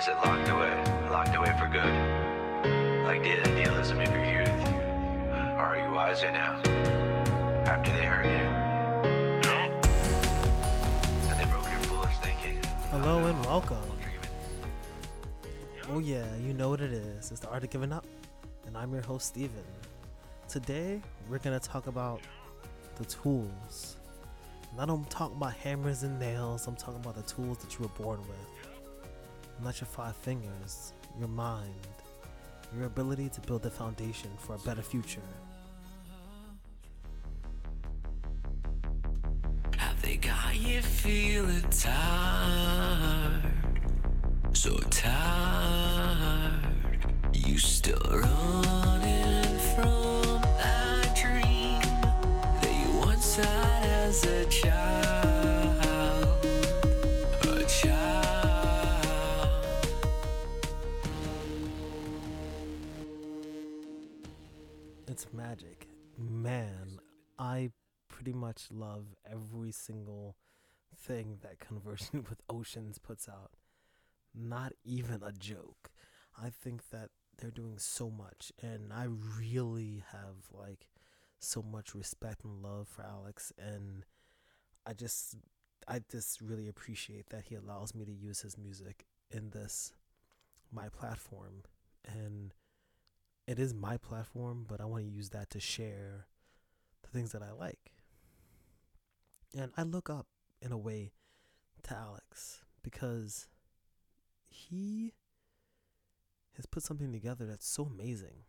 is it locked away? Locked away for good? Like the idealism of your youth? Or are you wiser now? After they hurt you? And they broke your foolish thinking? Hello and welcome. Oh yeah, you know what it is. It's the art of giving up, and I'm your host Steven. Today we're gonna talk about the tools. And I don't talk about hammers and nails. I'm talking about the tools that you were born with. Not your five fingers, your mind, your ability to build a foundation for a better future. Have they got you feeling tired? So tired. You still running love every single thing that Conversing with Oceans puts out. Not even a joke. I think that they're doing so much, and I really have like so much respect and love for Alex, and I just, I just really appreciate that he allows me to use his music in this my platform, and it is my platform, but I want to use that to share the things that I like. And I look up in a way to Alex because he has put something together that's so amazing.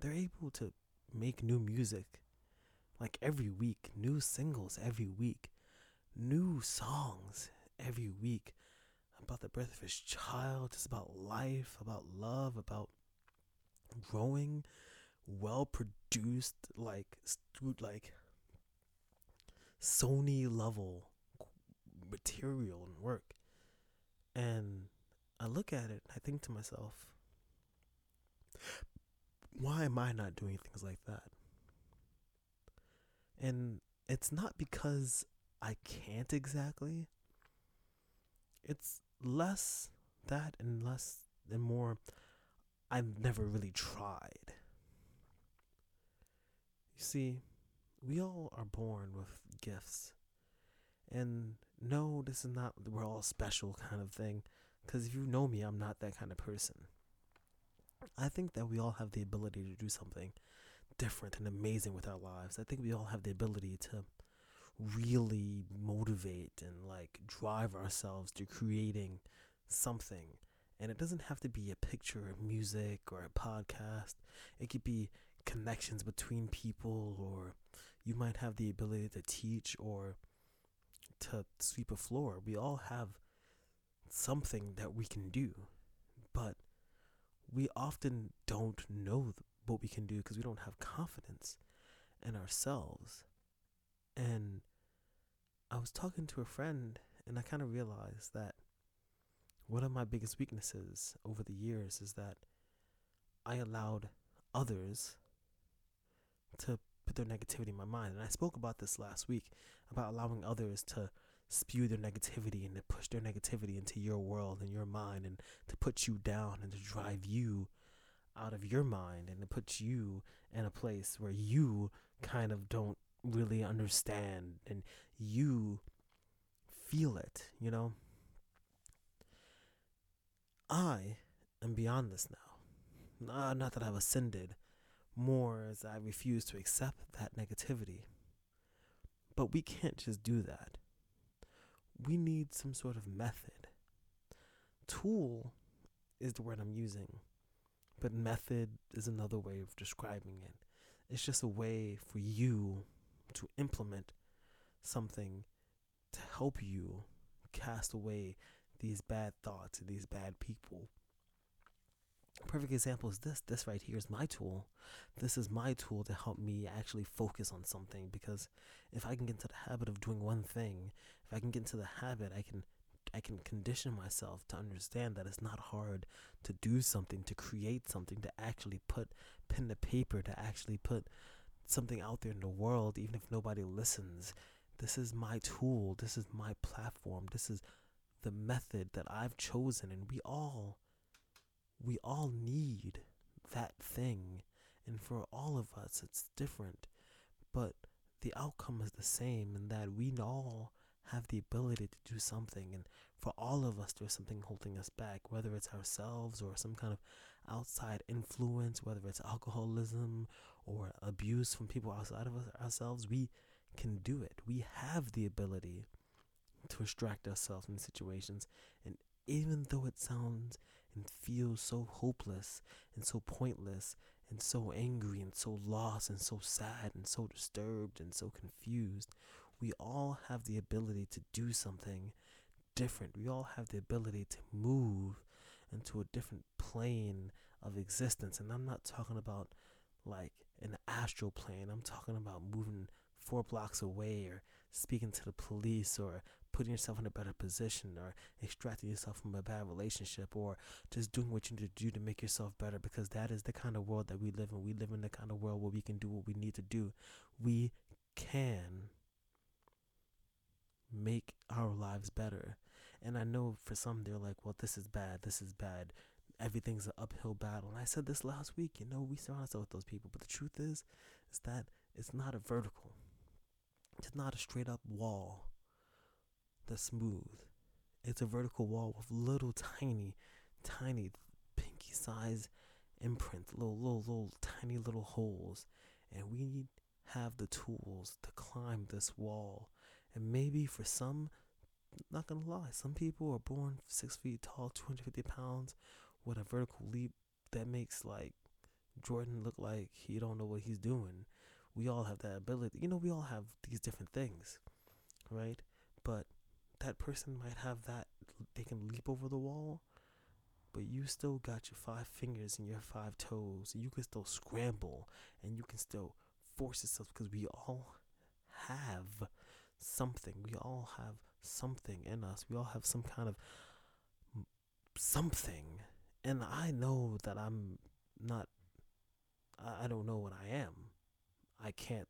They're able to make new music like every week, new singles every week, new songs every week about the birth of his child, just about life, about love, about growing, well produced, like stu- like Sony level material and work. And I look at it, and I think to myself, why am I not doing things like that? And it's not because I can't exactly. It's less that and less and more I've never really tried. You see, we all are born with gifts. And no, this is not we're all special kind of thing. Because if you know me, I'm not that kind of person. I think that we all have the ability to do something different and amazing with our lives. I think we all have the ability to really motivate and like drive ourselves to creating something. And it doesn't have to be a picture of music or a podcast. It could be connections between people, or you might have the ability to teach or to sweep a floor. We all have something that we can do, but we often don't know what we can do because we don't have confidence in ourselves. And I was talking to a friend, and I kind of realized that one of my biggest weaknesses over the years is that I allowed others to put their negativity in my mind. And I spoke about this last week about allowing others to spew their negativity and to push their negativity into your world and your mind and to put you down and to drive you out of your mind and to put you in a place where you kind of don't really understand and you feel it, you know? I am beyond this now. Uh, not that I've ascended, more as I refuse to accept that negativity. But we can't just do that. We need some sort of method. Tool is the word I'm using, but method is another way of describing it. It's just a way for you to implement something to help you cast away these bad thoughts and these bad people. A perfect example is this. This right here is my tool. This is my tool to help me actually focus on something because if I can get into the habit of doing one thing, if I can get into the habit, I can I can condition myself to understand that it's not hard to do something, to create something, to actually put pen to paper, to actually put something out there in the world, even if nobody listens. This is my tool. This is my platform. This is the method that I've chosen and we all we all need that thing. And for all of us it's different. But the outcome is the same in that we all have the ability to do something. And for all of us there's something holding us back whether it's ourselves or some kind of outside influence whether it's alcoholism or abuse from people outside of us, ourselves we can do it. We have the ability to extract ourselves from situations. And even though it sounds and feel so hopeless and so pointless and so angry and so lost and so sad and so disturbed and so confused we all have the ability to do something different. We all have the ability to move into a different plane of existence. And I'm not talking about like an astral plane, I'm talking about moving four blocks away or speaking to the police or putting yourself in a better position or extracting yourself from a bad relationship or just doing what you need to do to make yourself better because that is the kind of world that we live in. We live in the kind of world where we can do what we need to do. We can make our lives better. And I know for some they're like, well, this is bad, this is bad. Everything's an uphill battle. And I said this last week, you know, we surround ourselves with those people. But the truth is, is that it's not a vertical. It's not a straight up wall that's smooth. It's a vertical wall with little tiny, tiny, pinky size imprint, little, little, little, tiny little holes. And we have the tools to climb this wall and maybe for some, not gonna lie, some people are born six feet tall, 250 pounds, with a vertical leap that makes like Jordan look like he don't know what he's doing. We all have that ability. You know, we all have these different things, right? But that person might have that they can leap over the wall, but you still got your five fingers and your five toes. You can still scramble and you can still force yourself because we all have something. We all have something in us. We all have some kind of something. And I know that I'm not, I don't know what I am. I can't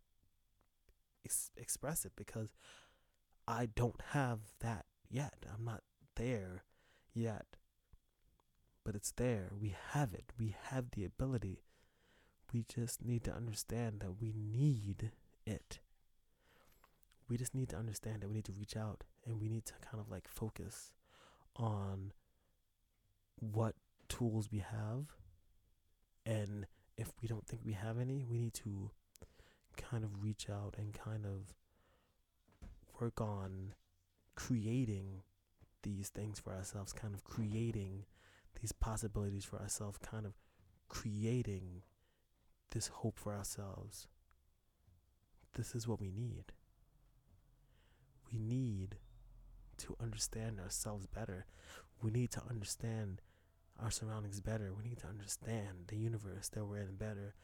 ex- express it because I don't have that yet. I'm not there yet. But it's there. We have it. We have the ability. We just need to understand that we need it we just need to understand that we need to reach out and we need to kind of like focus on what tools we have and if we don't think we have any we need to kind of reach out and kind of work on creating these things for ourselves kind of creating these possibilities for ourselves kind of creating this hope for ourselves this is what we need we need to understand ourselves better. We need to understand our surroundings better. We need to understand the universe that we're in better.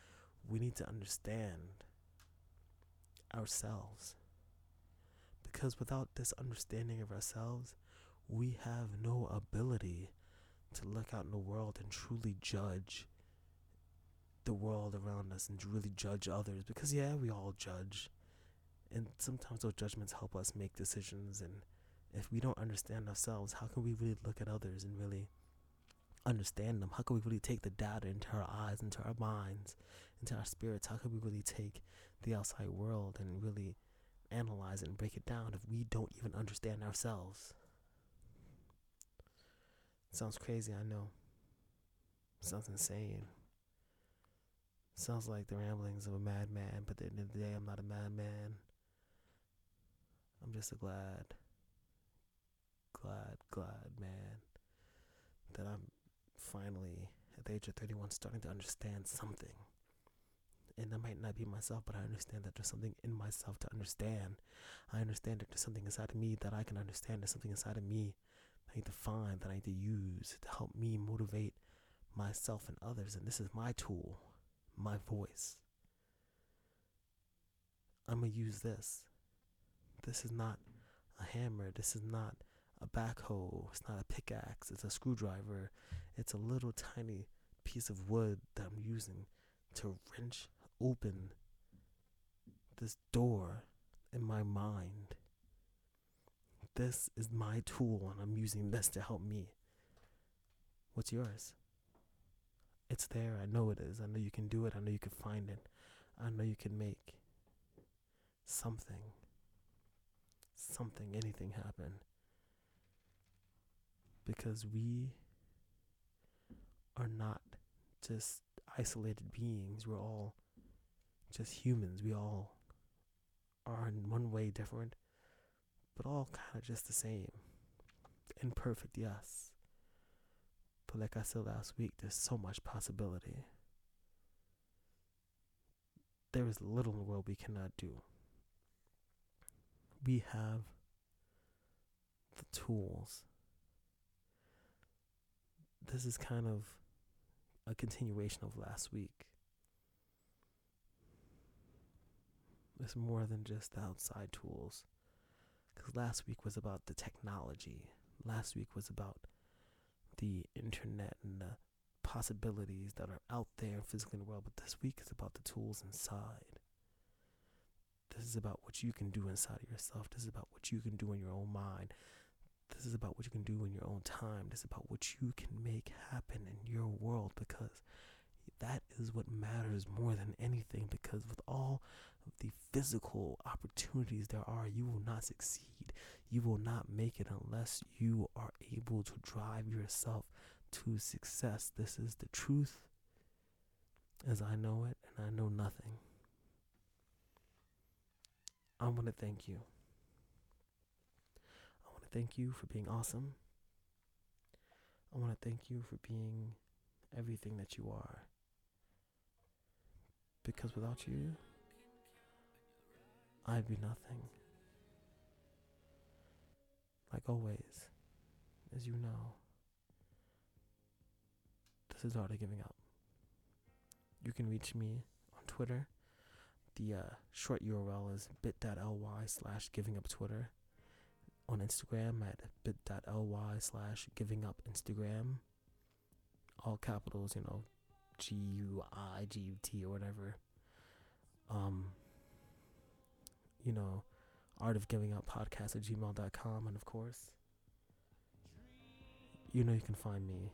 We need to understand ourselves. Because without this understanding of ourselves, we have no ability to look out in the world and truly judge the world around us and really judge others. Because, yeah, we all judge. And sometimes those judgments help us make decisions. And if we don't understand ourselves how can we really look at others and really understand them? How can we really take the data into our eyes into our minds into our spirits? How can we really take the outside world and really analyze it and break it down if we don't even understand ourselves. Sounds crazy i know. Sounds insane. Sounds like the ramblings of a madman but at the end of the day i'm not a madman. I'm just a glad, glad, glad man that I'm finally at the age of 31 starting to understand something. And I might not be myself, but I understand that there's something in myself to understand. I understand that there's something inside of me that I can understand. There's something inside of me that I need to find, that I need to use to help me motivate myself and others. And this is my tool, my voice. I'm going to use this. This is not a hammer. This is not a backhoe. It's not a pickaxe. It's a screwdriver. It's a little tiny piece of wood that I'm using to wrench open this door in my mind this is my tool and I'm using this to help me. What's yours? It's there. I know it is. I know you can do it. I know you can find it. I know you can make something, something, anything happen. Because we are not just isolated beings. We're all just humans. We all are in one way different, but all kind of just the same. Imperfect, yes. But like I said last week, there's so much possibility. There is little in the world we cannot do. We have the tools. This is kind of a continuation of last week. It's more than just the outside tools. Because last week was about the technology. Last week was about the internet and the possibilities that are out there physically in the world. But this week is about the tools inside. This is about what you can do inside of yourself. This is about what you can do in your own mind. This is about what you can do in your own time. This is about what you can make happen in your world because that is what matters more than anything. Because with all of the physical opportunities there are, you will not succeed. You will not make it unless you are able to drive yourself to success. This is the truth as I know it, and I know nothing. I want to thank you. I want to thank you for being awesome. I want to thank you for being everything that you are. Because without you, I'd be nothing. Like always, as you know, this is of Giving Up. You can reach me on Twitter. The uh, short URL is bit.ly slash giving up Twitter. On Instagram at bit.ly slash giving up Instagram. All capitals, you know, G U I G U T or whatever. Um, you know, art of giving up podcast at gmail.com. And of course, you know, you can find me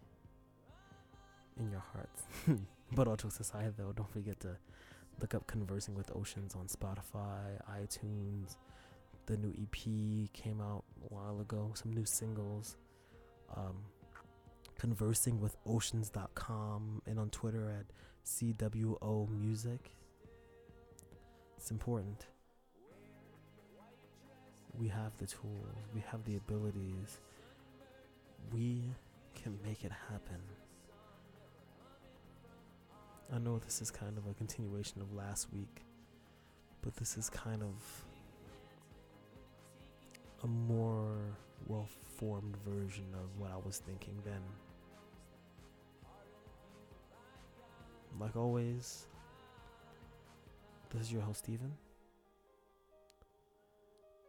in your hearts. but all jokes aside, though, don't forget to look up Conversing with Oceans on Spotify, iTunes. The new EP came out a while ago, some new singles. Um, conversing with oceans.com and on Twitter at CWO Music. It's important. We have the tools, we have the abilities. We can make it happen. I know this is kind of a continuation of last week, but this is kind of a more well formed version of what I was thinking then. Like always, this is your host, Steven.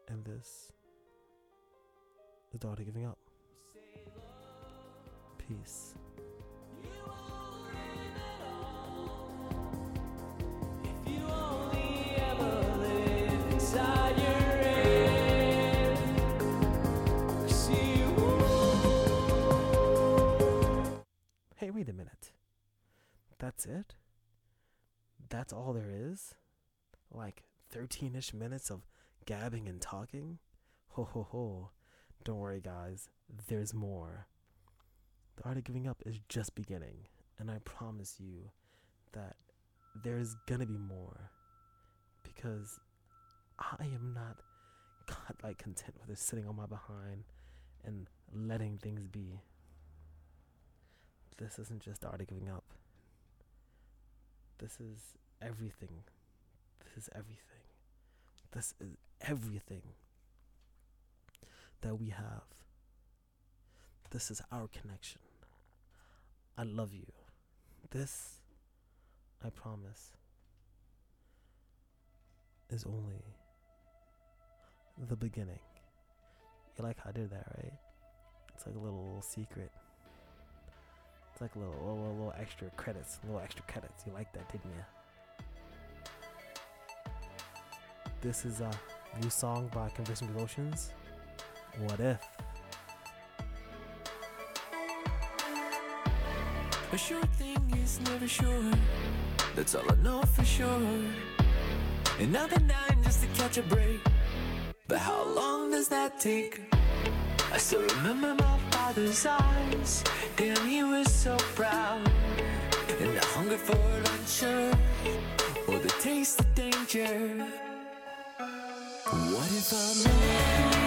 And this is the Art of Giving Up. Peace. Hey, wait a minute. That's it? That's all there is? Like 13 ish minutes of gabbing and talking? Ho ho ho. Don't worry, guys. There's more. The art of giving up is just beginning. And I promise you that there's gonna be more. Because I am not like content with just sitting on my behind and letting things be. This isn't just the art of giving up. This is everything. This is everything. This is everything that we have. This is our connection. I love you. This, I promise, is only the beginning. You like how I did that, right? It's like a little, secret. It's like little, little, little extra credits, little extra credits. You like that, didn't you? This is a new song by Conversing with What if? A sure thing is never sure. That's all I know for sure. Another nine just to catch a break. But how long does that take? I still remember my father's eyes. Damn, he was so proud. And the hunger for adventure, or the taste of danger. What if I made?